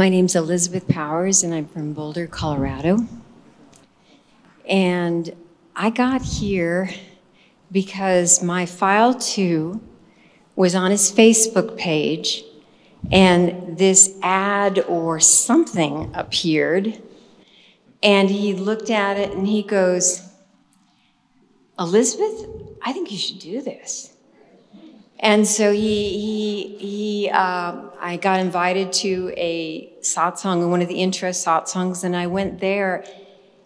My name's Elizabeth Powers, and I'm from Boulder, Colorado. And I got here because my file two was on his Facebook page, and this ad or something appeared. And he looked at it and he goes, Elizabeth, I think you should do this. And so he, he, he uh, I got invited to a satsang, one of the interest satsangs, and I went there.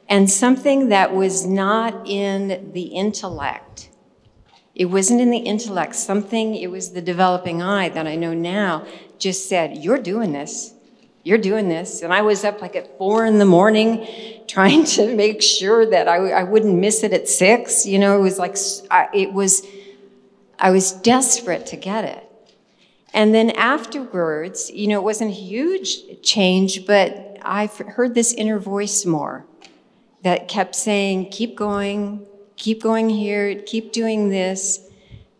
And something that was not in the intellect, it wasn't in the intellect, something, it was the developing eye that I know now, just said, You're doing this. You're doing this. And I was up like at four in the morning trying to make sure that I, I wouldn't miss it at six. You know, it was like, I, it was I was desperate to get it. And then afterwards, you know, it wasn't a huge change, but I heard this inner voice more that kept saying, keep going, keep going here, keep doing this.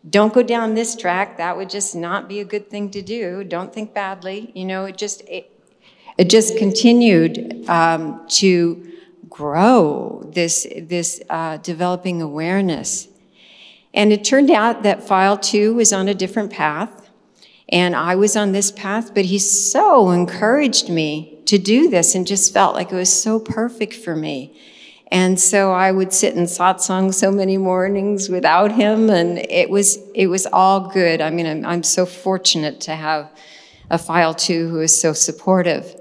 Don't go down this track. That would just not be a good thing to do. Don't think badly. You know, it just, it, it just continued um, to grow this, this uh, developing awareness and it turned out that file two was on a different path, and I was on this path, but he so encouraged me to do this and just felt like it was so perfect for me. And so I would sit in satsang so many mornings without him, and it was it was all good. I mean, I'm, I'm so fortunate to have a file two who is so supportive.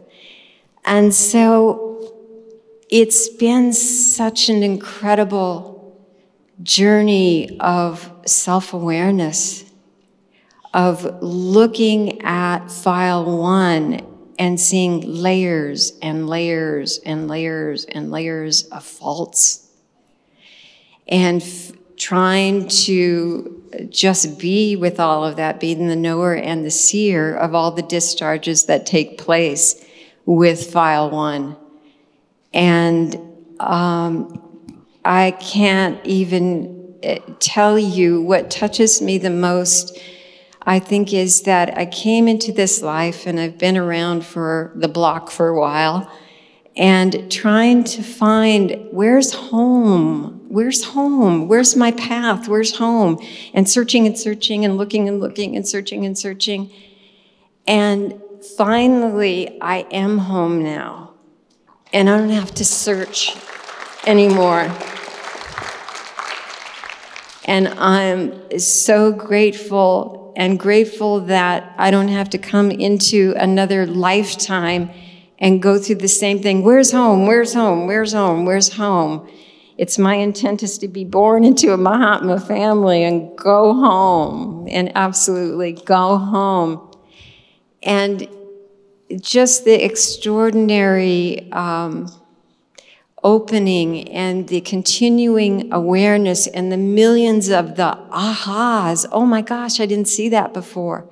And so it's been such an incredible journey of self awareness, of looking at file one and seeing layers and layers and layers and layers of faults, and f- trying to just be with all of that, being the knower and the seer of all the discharges that take place with file one. And um, I can't even eh, tell you what touches me the most. I think is that I came into this life and I've been around for the block for a while and trying to find where's home? Where's home? Where's my path? Where's home? And searching and searching and looking and looking and searching and searching. And finally, I am home now. And I don't have to search anymore. And I'm so grateful and grateful that I don't have to come into another lifetime and go through the same thing. Where's home? Where's home? Where's home? Where's home? It's my intent is to be born into a Mahatma family and go home and absolutely go home. And just the extraordinary um, opening and the continuing awareness and the millions of the ahas. Oh my gosh, I didn't see that before.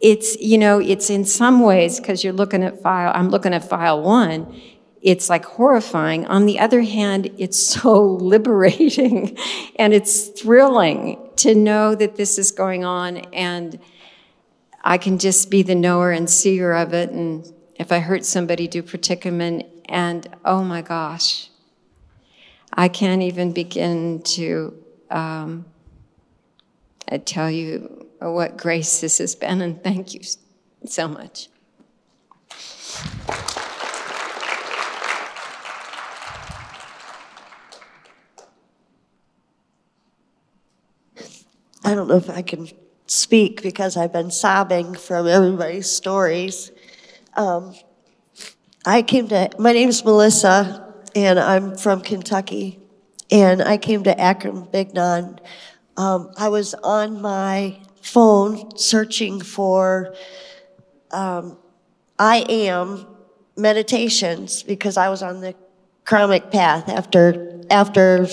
It's, you know, it's in some ways, because you're looking at file, I'm looking at file one, it's like horrifying. On the other hand, it's so liberating and it's thrilling to know that this is going on and I can just be the knower and seer of it. And if I hurt somebody, do praticum and oh my gosh, I can't even begin to um, tell you what grace this has been, and thank you so much. I don't know if I can speak because I've been sobbing from everybody's stories. Um, I came to, my name is Melissa, and I'm from Kentucky, and I came to Akram Vignan. Um, I was on my phone searching for um, I am meditations because I was on the karmic path after after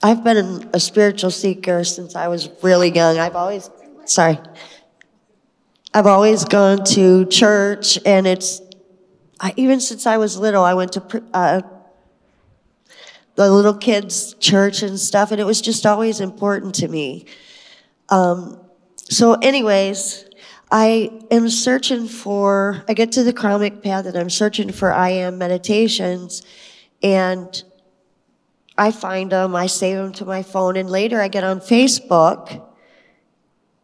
I've been a spiritual seeker since I was really young. I've always sorry. I've always gone to church, and it's I, even since I was little, I went to uh, the little kids' church and stuff, and it was just always important to me. Um, so, anyways, I am searching for, I get to the karmic path and I'm searching for I am meditations and I find them, I save them to my phone, and later I get on Facebook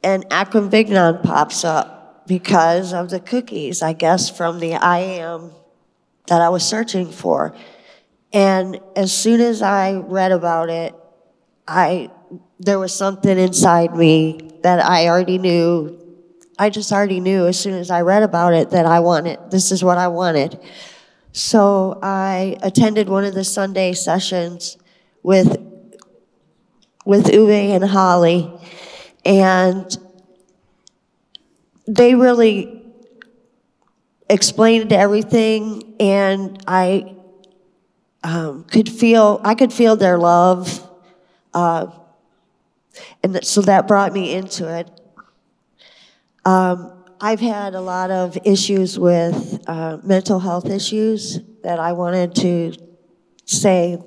and Akram Vignan pops up because of the cookies, I guess, from the I am that I was searching for. And as soon as I read about it, I there was something inside me that I already knew. I just already knew as soon as I read about it that I wanted this is what I wanted. So I attended one of the Sunday sessions with with Uwe and Holly, and they really explained everything, and I um, could feel I could feel their love, uh, and so that brought me into it. Um, I've had a lot of issues with uh, mental health issues that I wanted to say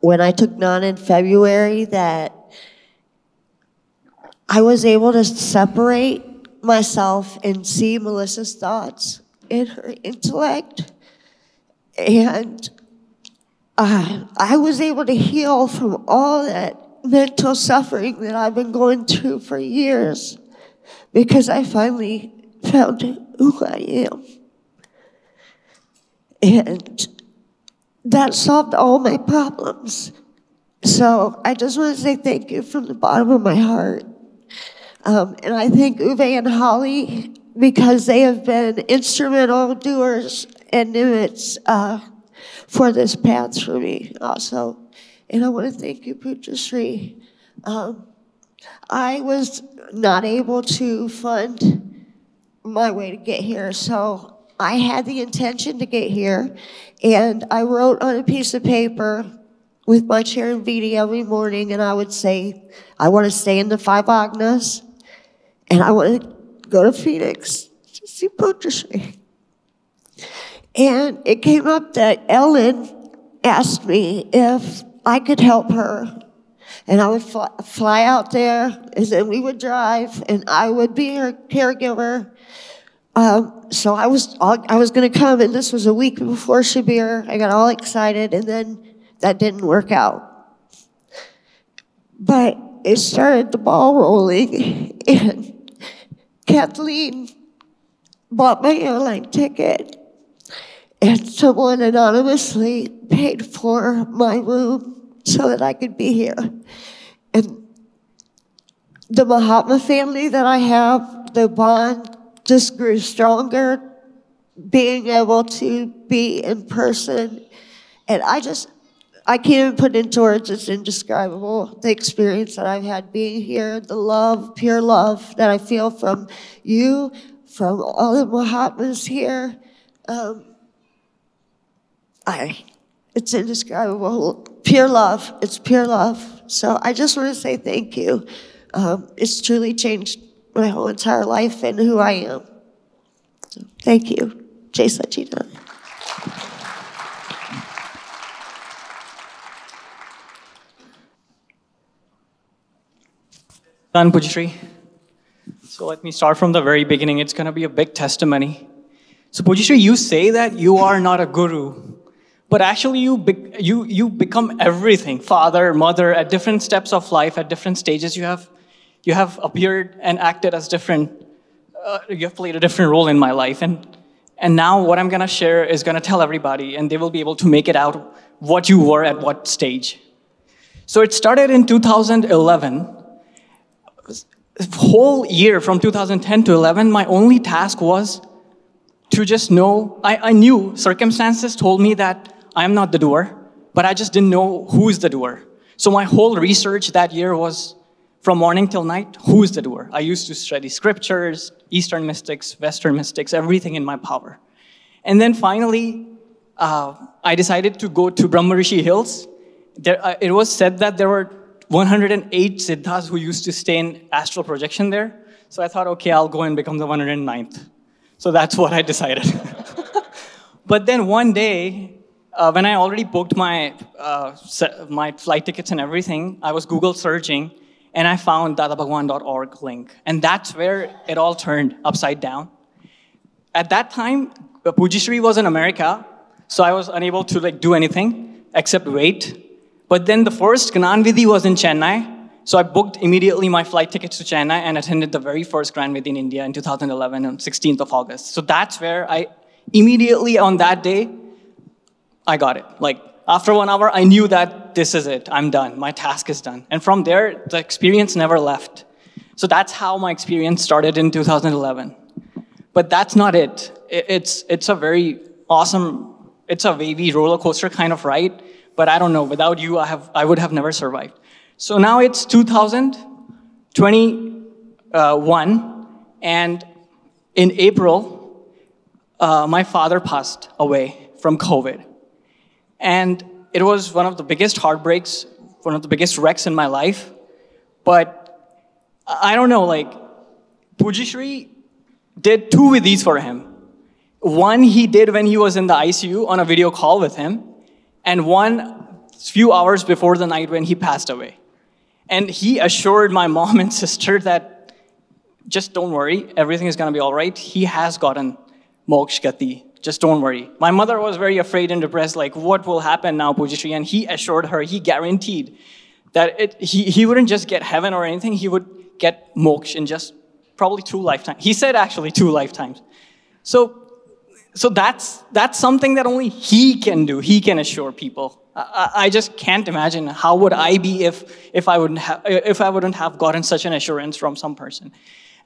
when I took Gnan in February that I was able to separate myself and see Melissa's thoughts in her intellect. And uh, I was able to heal from all that mental suffering that I've been going through for years because I finally found who I am. And that solved all my problems. So I just want to say thank you from the bottom of my heart. Um, and I thank Uwe and Holly because they have been instrumental doers and nimits uh, for this path for me also. And I want to thank you, Pujyashree. Um, I was not able to fund my way to get here, so I had the intention to get here, and I wrote on a piece of paper with my Charan Vidhi every morning, and I would say, I want to stay in the five agnas, and I want to go to Phoenix to see Pujyashree. And it came up that Ellen asked me if I could help her. And I would fly, fly out there, and then we would drive, and I would be her caregiver. Um, so I was I was going to come, and this was a week before Shibir. I got all excited, and then that didn't work out. But it started the ball rolling, and Kathleen bought my airline ticket, and someone anonymously paid for my room so that I could be here. And the Mahatma family that I have, the bond just grew stronger, being able to be in person. And I just, I can't even put into words, it's indescribable, the experience that I've had being here, the love, pure love that I feel from you, from all the Mahatmas here. Um, I, it's indescribable. Pure love. It's pure love. So I just want to say thank you. Um, it's truly changed my whole entire life and who I am. So thank you. Jai Sachidanand. Done, Pujyashree. So let me start from the very beginning. It's going to be a big testimony. So Pujyashree, you say that you are not a guru, but actually you, be- you, you become everything, father, mother, at different steps of life, at different stages you have, you have appeared and acted as different, uh, you have played a different role in my life. And, and now what I'm going to share is going to tell everybody, and they will be able to make it out what you were at what stage. So it started in 2011 whole year from 2010 to 11 my only task was to just know I, I knew circumstances told me that i'm not the doer but i just didn't know who is the doer. So my whole research that year was from morning till night who is the doer? I used to study scriptures eastern mystics western mystics everything in my power. And then finally uh, i decided to go to brahmarishi hills. There, uh, it was said that there were 108 siddhas who used to stay in astral projection there. So I thought, okay, I'll go and become the 109th. So that's what I decided. but then one day, uh, when I already booked my, uh, my flight tickets and everything, I was Google searching, and I found dadabhagwan.org link. And that's where it all turned upside down. At that time, Pujyashree was in America, so I was unable to like do anything except wait. But then the first Gnan Vidhi was in Chennai, so I booked immediately my flight tickets to Chennai and attended the very first Gnan Vidhi in India in 2011 on 16th of August. So that's where I immediately on that day, I got it. Like after one hour, I knew that this is it. I'm done. My task is done. And from there, the experience never left. So that's how my experience started in 2011. But that's not it. It's, it's a very awesome, it's a wavy roller coaster kind of ride. But I don't know, without you, I, have, I would have never survived. So now it's 2021, and in April, uh, my father passed away from COVID. And it was one of the biggest heartbreaks, one of the biggest wrecks in my life. But I don't know, like, Pujyashree did two vidhis for him. One he did when he was in the ICU on a video call with him, and one few hours before the night when he passed away. And he assured my mom and sister that just don't worry, everything is going to be all right. He has gotten moksha gati. Just don't worry. My mother was very afraid and depressed, like, what will happen now, Pujyashree? And he assured her, he guaranteed that it, he, he wouldn't just get heaven or anything, he would get moksha in just probably two lifetimes. He said actually two lifetimes. So, so that's, that's something that only he can do. He can assure people. I, I just can't imagine how would I be if, if, I wouldn't have, if I wouldn't have gotten such an assurance from some person.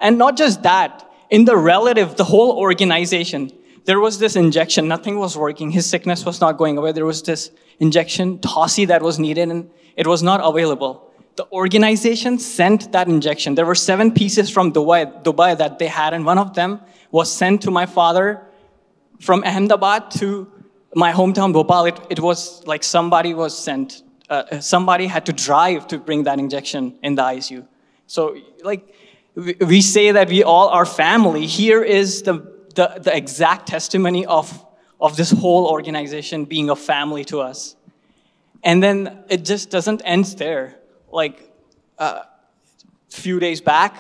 And not just that, in the relative, the whole organization, there was this injection, nothing was working, his sickness was not going away. There was this injection, TOSI, that was needed, and it was not available. The organization sent that injection. There were seven pieces from Dubai, Dubai that they had, and one of them was sent to my father from Ahmedabad to my hometown Bhopal, it, it was like somebody was sent, uh, somebody had to drive to bring that injection in the ICU. So, like, we, we say that we all are family. Here is the, the, the exact testimony of, of this whole organization being a family to us. And then it just doesn't end there. Like, a uh, few days back,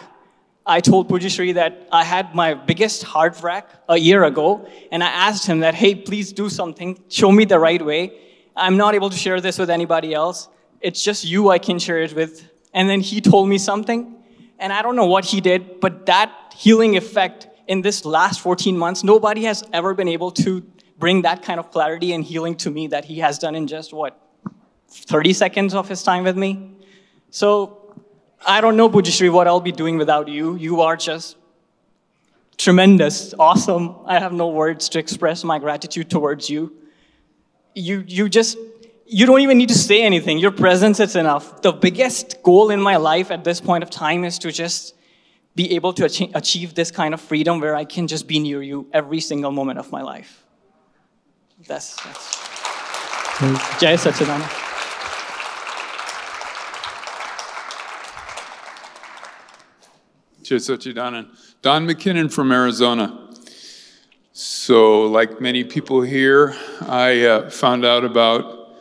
I told Pujyashree that I had my biggest heart wreck a year ago, and I asked him that, hey, please do something, show me the right way. I'm not able to share this with anybody else. It's just you I can share it with. And then he told me something, and I don't know what he did, but that healing effect in this last 14 months, nobody has ever been able to bring that kind of clarity and healing to me that he has done in just what, 30 seconds of his time with me? So I don't know, Pujyashree, what I'll be doing without you. You are just tremendous, awesome. I have no words to express my gratitude towards you. You, you just, you don't even need to say anything. Your presence is enough. The biggest goal in my life at this point of time is to just be able to achieve this kind of freedom where I can just be near you every single moment of my life. That's, that's. Jai Don McKinnon from Arizona. So, like many people here, I uh, found out about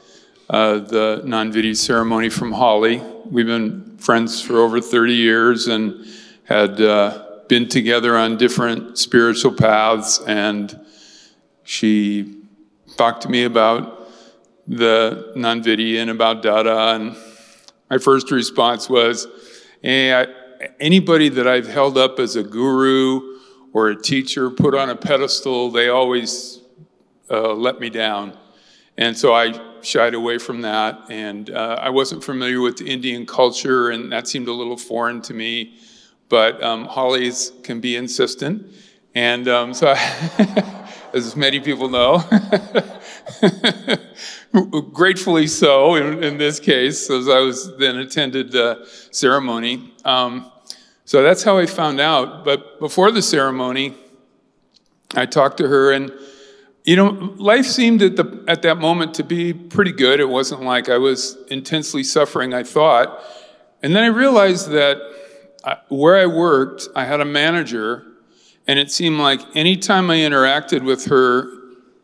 uh, the Gnan Vidhi ceremony from Holly. We've been friends for over 30 years and had uh, been together on different spiritual paths. And she talked to me about the Gnan Vidhi and about Dada. And my first response was, Hey, I, anybody that I've held up as a guru or a teacher, put on a pedestal, they always uh, let me down. And so I shied away from that. And uh, I wasn't familiar with Indian culture, and that seemed a little foreign to me. But um, Hollies can be insistent. And um, so, I, as many people know, gratefully so in, in, this case, as I was then attended the ceremony. Um, so that's how I found out. But before the ceremony, I talked to her, and you know, life seemed at the at that moment to be pretty good. It wasn't like I was intensely suffering. I thought, and then I realized that I, where I worked, I had a manager, and it seemed like anytime I interacted with her,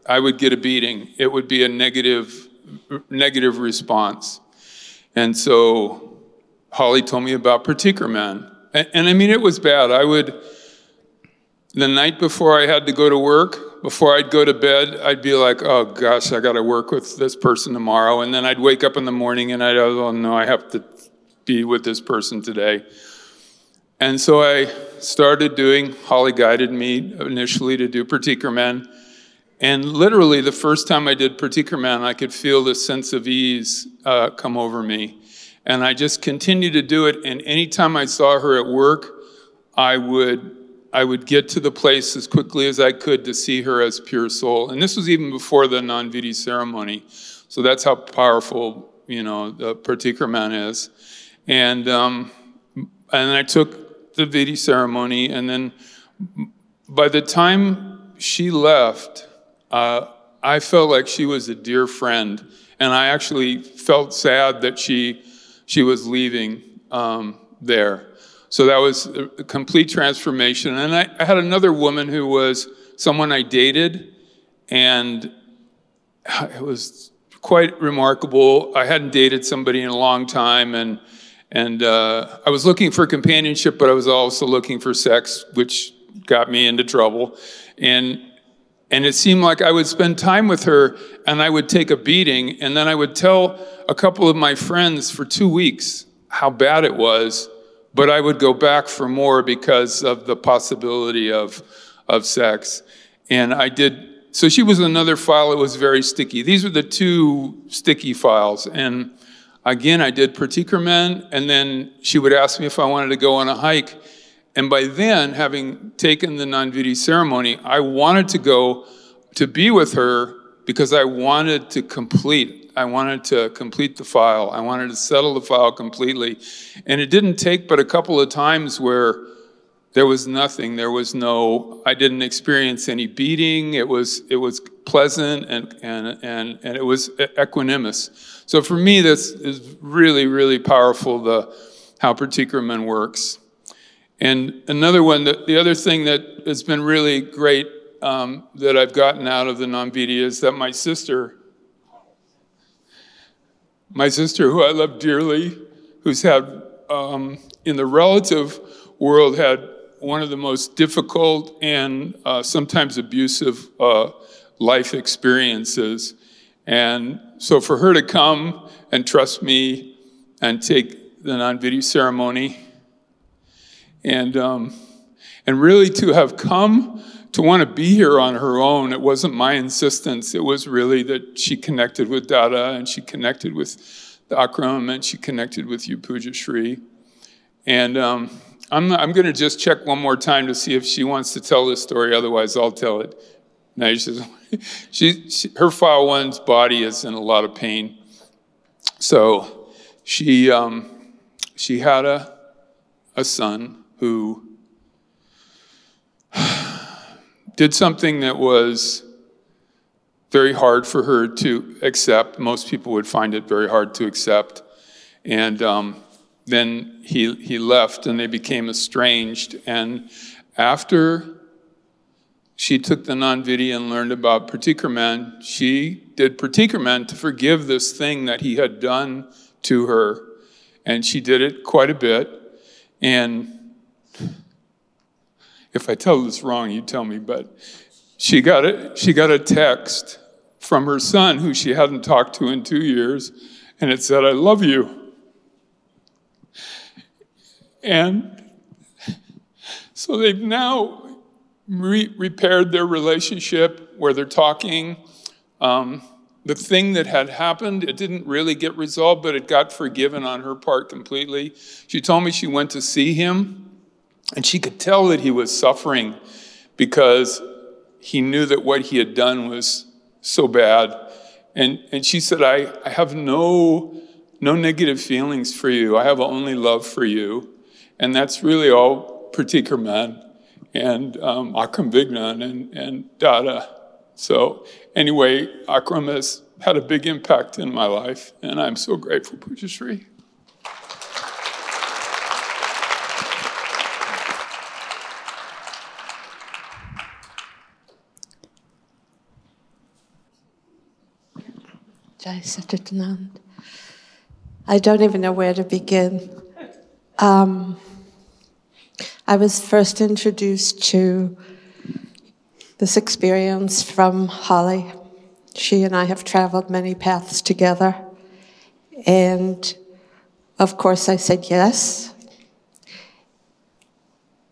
I would get a beating. It would be a negative negative response, and so Holly told me about Pratikar And, and I mean, it was bad. I would, the night before I had to go to work, before I'd go to bed, I'd be like, oh gosh, I got to work with this person tomorrow. And then I'd wake up in the morning and I'd, oh no, I have to be with this person today. And so I started doing, Holly guided me initially to do Pratikar And literally, the first time I did Pratikar I could feel this sense of ease uh, come over me. And I just continued to do it. And anytime I saw her at work, I would I would get to the place as quickly as I could to see her as pure soul. And this was even before the Gnan-Vidhi ceremony. So that's how powerful, you know, the Pratikar is. And, um, and I took the Vidhi ceremony, and then by the time she left, uh, I felt like she was a dear friend. And I actually felt sad that she, she was leaving um, there. So that was a complete transformation. And I, I had another woman who was someone I dated, and it was quite remarkable. I hadn't dated somebody in a long time, and and uh, I was looking for companionship, but I was also looking for sex, which got me into trouble. And and it seemed like I would spend time with her, and I would take a beating, and then I would tell a couple of my friends for two weeks how bad it was but I would go back for more because of the possibility of, of sex. And I did, so she was another file that was very sticky. These were the two sticky files. And again, I did Pratikar and then she would ask me if I wanted to go on a hike. And by then, having taken the Gnan-Vidhi ceremony, I wanted to go to be with her because I wanted to complete I wanted to complete the file. I wanted to settle the file completely. And it didn't take but a couple of times where there was nothing. There was no, I didn't experience any beating. It was, it was pleasant and, and, and, and it was equanimous. So for me, this is really, really powerful, the, how Pratikar works. And another one, that, the other thing that has been really great um, that I've gotten out of the Gnan-Vidhi is that my sister my sister, who I love dearly, who's had, um, in the relative world, had one of the most difficult and uh, sometimes abusive uh, life experiences. And so for her to come and trust me and take the Gnan-Vidhi ceremony and, um, and really to have come to want to be here on her own. It wasn't my insistence. It was really that she connected with Dada and she connected with the Akram and she connected with you, Pujyashree. And um, I'm, I'm going to just check one more time to see if she wants to tell this story. Otherwise, I'll tell it. Now she says, she, she, her file one's body is in a lot of pain. So she, um, she had a, a son who did something that was very hard for her to accept. Most people would find it very hard to accept. And um, then he, he left and they became estranged. And after she took the Gnan-Vidhi and learned about Pratikar she did Pratikar to forgive this thing that he had done to her. And she did it quite a bit. And if I tell this wrong, you tell me, but she got a, she got a text from her son who she hadn't talked to in two years, and it said, I love you. And so they've now re- repaired their relationship where they're talking. Um, the thing that had happened, it didn't really get resolved, but it got forgiven on her part completely. She told me she went to see him and she could tell that he was suffering because he knew that what he had done was so bad. And, and she said, I, I have no, no negative feelings for you. I have only love for you. And that's really all Pratikar and um, Akram Vignan and, and Dada. So anyway, Akram has had a big impact in my life, and I'm so grateful, Pujyashree. Jai Satitanand. I don't even know where to begin. Um, I was first introduced to this experience from Holly. She and I have traveled many paths together. And of course, I said yes.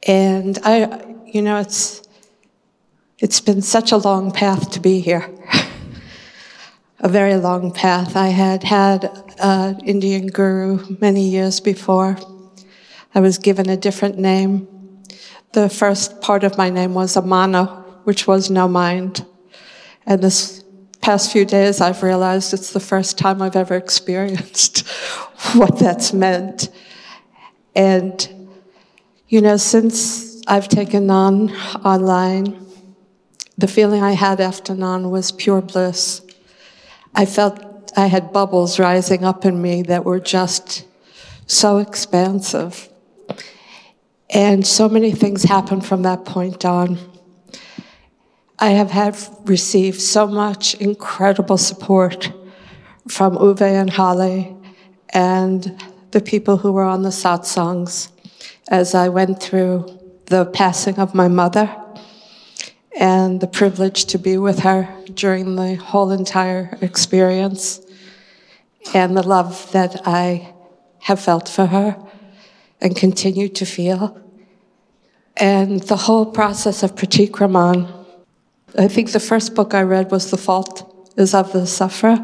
And I, you know, it's, it's been such a long path to be here. A very long path. I had had an Indian guru many years before. I was given a different name. The first part of my name was Amana, which was no mind. And this past few days, I've realized it's the first time I've ever experienced what that's meant. And, you know, since I've taken on online, the feeling I had after Gnan was pure bliss. I felt I had bubbles rising up in me that were just so expansive. And so many things happened from that point on. I have had received so much incredible support from Uwe and Holly and the people who were on the satsangs as I went through the passing of my mother and the privilege to be with her during the whole entire experience and the love that I have felt for her and continue to feel. And the whole process of Pratikraman, I think the first book I read was The Fault is of the Sufferer.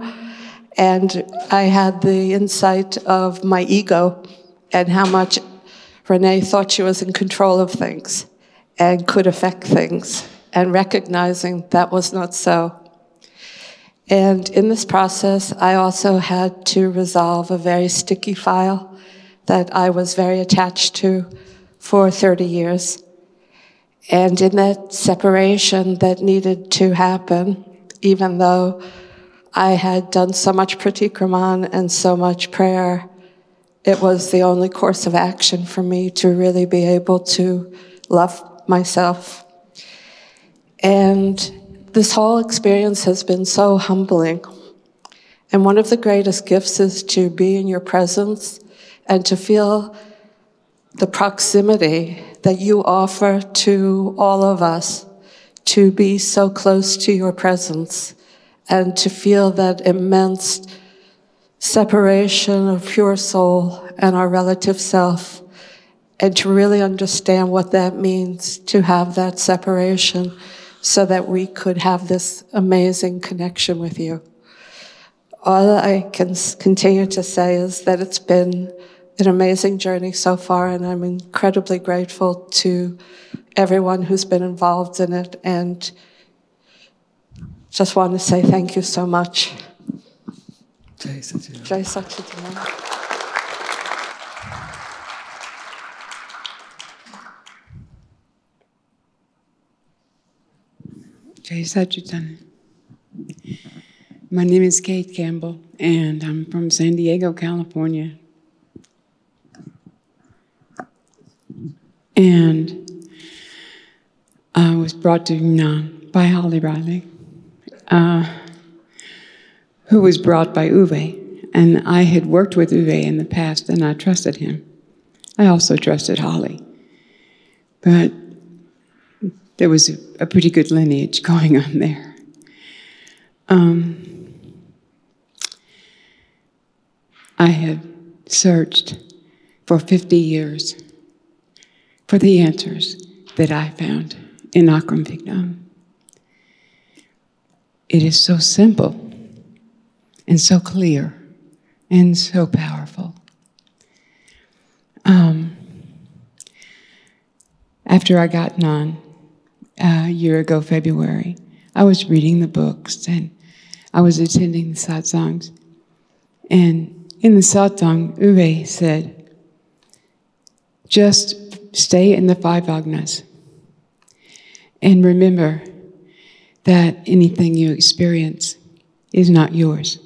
And I had the insight of my ego and how much Renee thought she was in control of things and could affect things, and recognizing that was not so. And in this process, I also had to resolve a very sticky file that I was very attached to for 30 years. And in that separation that needed to happen, even though I had done so much pratikraman and so much prayer, it was the only course of action for me to really be able to love myself. And this whole experience has been so humbling. And one of the greatest gifts is to be in your presence and to feel the proximity that you offer to all of us to be so close to your presence and to feel that immense separation of pure soul and our relative self and to really understand what that means to have that separation so that we could have this amazing connection with you. All I can continue to say is that it's been an amazing journey so far, and I'm incredibly grateful to everyone who's been involved in it, and just want to say thank you so much. Jai Satchidananda. Jai Satchidananda. My name is Kate Campbell, and I'm from San Diego, California. And I was brought to Gnan by Holly Riley, uh, who was brought by Uwe. And I had worked with Uwe in the past, and I trusted him. I also trusted Holly. But there was a, a pretty good lineage going on there. Um, I had searched for 50 years for the answers that I found in Akram Vignan. It is so simple and so clear and so powerful. Um, after I got Gnan, a year ago, February, I was reading the books and I was attending the satsangs. And in the satsang, Uwe said, just stay in the five agnas. And remember that anything you experience is not yours.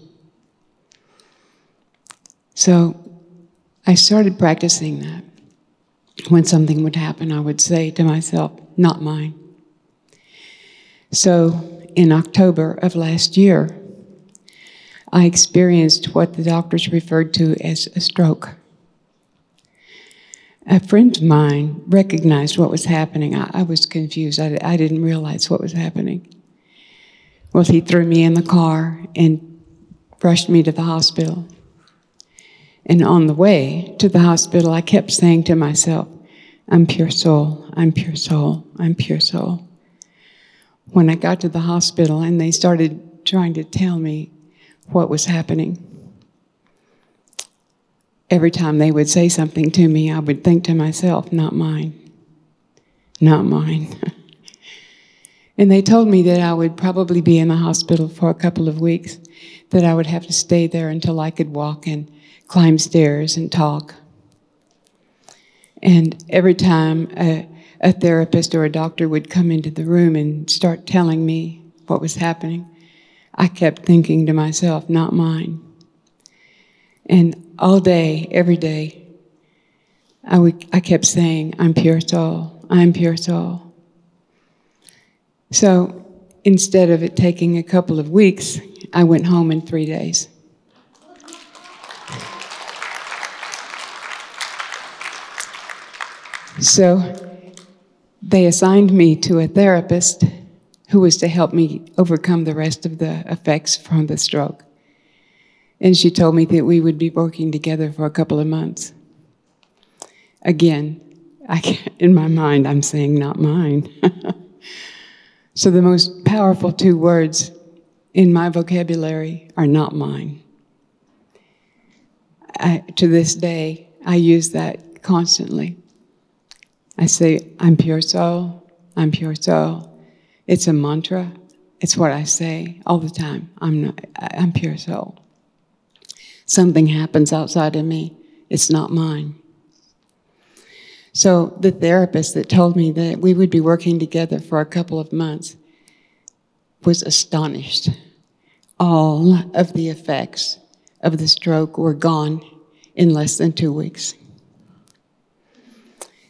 So I started practicing that. When something would happen, I would say to myself, not mine. So in October of last year, I experienced what the doctors referred to as a stroke. a friend of mine recognized what was happening. I, I was confused. I, I didn't realize what was happening. Well, he threw me in the car and rushed me to the hospital. And on the way to the hospital, I kept saying to myself, I'm pure soul, I'm pure soul, I'm pure soul. When I got to the hospital and they started trying to tell me what was happening, every time they would say something to me, I would think to myself, not mine, not mine. and they told me that I would probably be in the hospital for a couple of weeks, that I would have to stay there until I could walk and climb stairs and talk. And every time a, a therapist or a doctor would come into the room and start telling me what was happening, I kept thinking to myself, not mine. And all day, every day, I, would, I kept saying, I'm pure soul, I'm pure soul. So instead of it taking a couple of weeks, I went home in three days. So they assigned me to a therapist who was to help me overcome the rest of the effects from the stroke. And she told me that we would be working together for a couple of months. Again, in my mind, I'm saying, not mine. so the most powerful two words in my vocabulary are not mine. I, to this day, I use that constantly. I say, I'm pure soul, I'm pure soul. It's a mantra. It's what I say all the time. I'm, not, I'm pure soul. Something happens outside of me, it's not mine. So the therapist that told me that we would be working together for a couple of months was astonished. All of the effects of the stroke were gone in less than two weeks.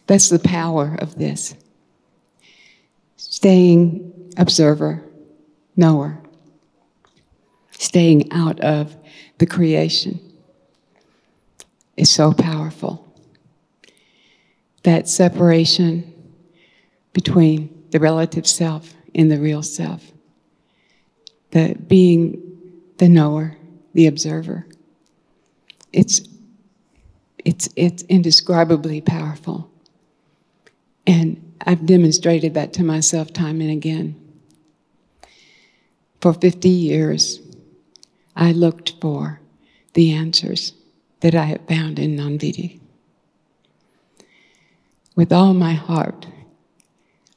That's the power of this. Staying observer, knower, staying out of the creation is so powerful. That separation between the relative self and the real self, the being the knower, the observer. It's, it's, it's indescribably powerful. And I've demonstrated that to myself time and again. For 50 years, I looked for the answers that I had found in Gnan Vidhi. With all my heart,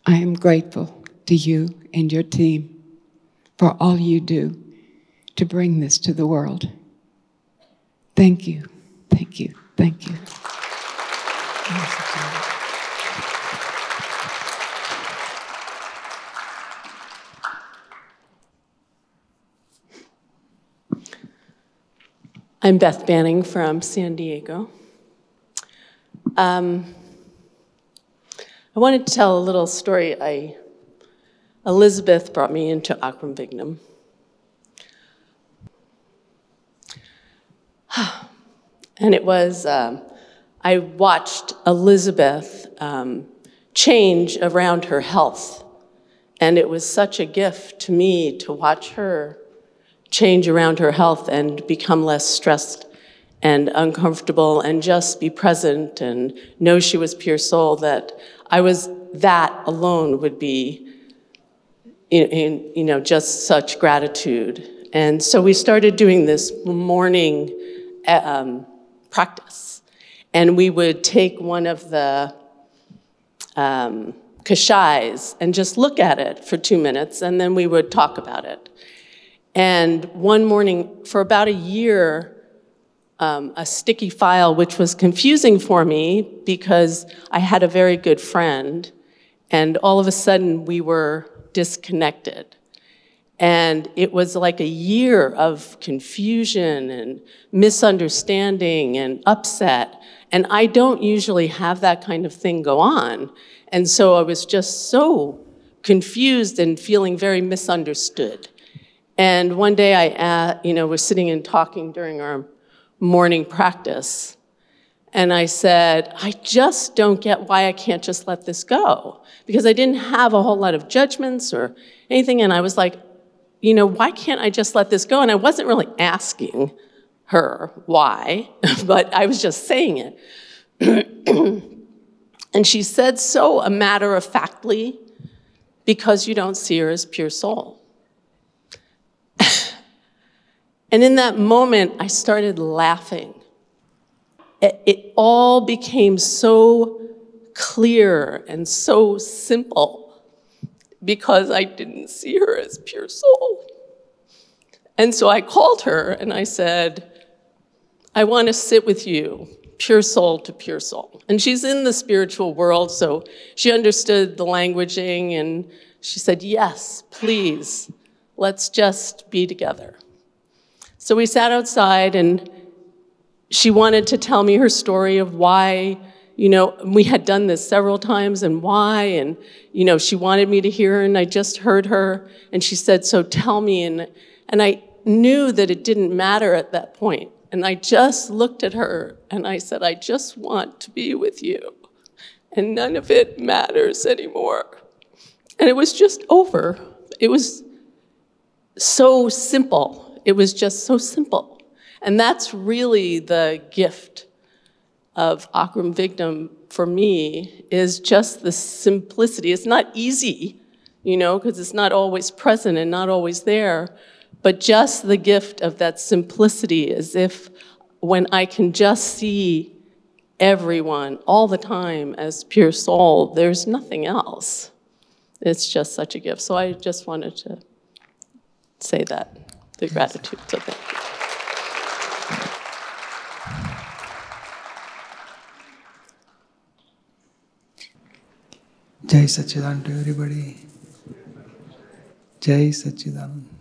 I am grateful to you and your team for all you do to bring this to the world. Thank you, thank you, thank you. I'm Beth Banning from San Diego. Um, I wanted to tell a little story. I, Elizabeth brought me into Akram Vignan. And it was, um, I watched Elizabeth um, change around her health. And it was such a gift to me to watch her change around her health and become less stressed and uncomfortable and just be present and know she was pure soul that i was that alone would be in, in, you know just such gratitude. And so we started doing this morning um, practice. And we would take one of the um, kashais and just look at it for two minutes and then we would talk about it and one morning, for about a year, um, a sticky file, which was confusing for me because I had a very good friend, and all of a sudden we were disconnected. And it was like a year of confusion and misunderstanding and upset. And I don't usually have that kind of thing go on. And so I was just so confused and feeling very misunderstood. And one day I, uh, you know, was sitting and talking during our morning practice, And I said, I just don't get why I can't just let this go. Because I didn't have a whole lot of judgments or anything. And I was like, you know, why can't I just let this go? And I wasn't really asking her why, but I was just saying it. and she said so a matter of factly, because you don't see her as pure soul. And in that moment, I started laughing. It, it all became so clear and so simple because I didn't see her as pure soul. And so I called her and I said, I want to sit with you, pure soul to pure soul. And she's in the spiritual world, so she understood the languaging and she said, Yes, please, let's just be together. So we sat outside and she wanted to tell me her story of why you know, we had done this several times and why, and, you know, she wanted me to hear her, and I just heard her, and she said, So tell me. And, and I knew that it didn't matter at that point. And I just looked at her and I said, I just want to be with you. And none of it matters anymore. And it was just over. It was so simple. It was just so simple. And that's really the gift of Akram Vignan for me is just the simplicity. It's not easy, you know, because it's not always present and not always there, but just the gift of that simplicity as if when I can just see everyone all the time as pure soul, there's nothing else. It's just such a gift. So I just wanted to say that, the gratitude. So thank you. Jai Sachidanand to everybody. Jai Sachidanand.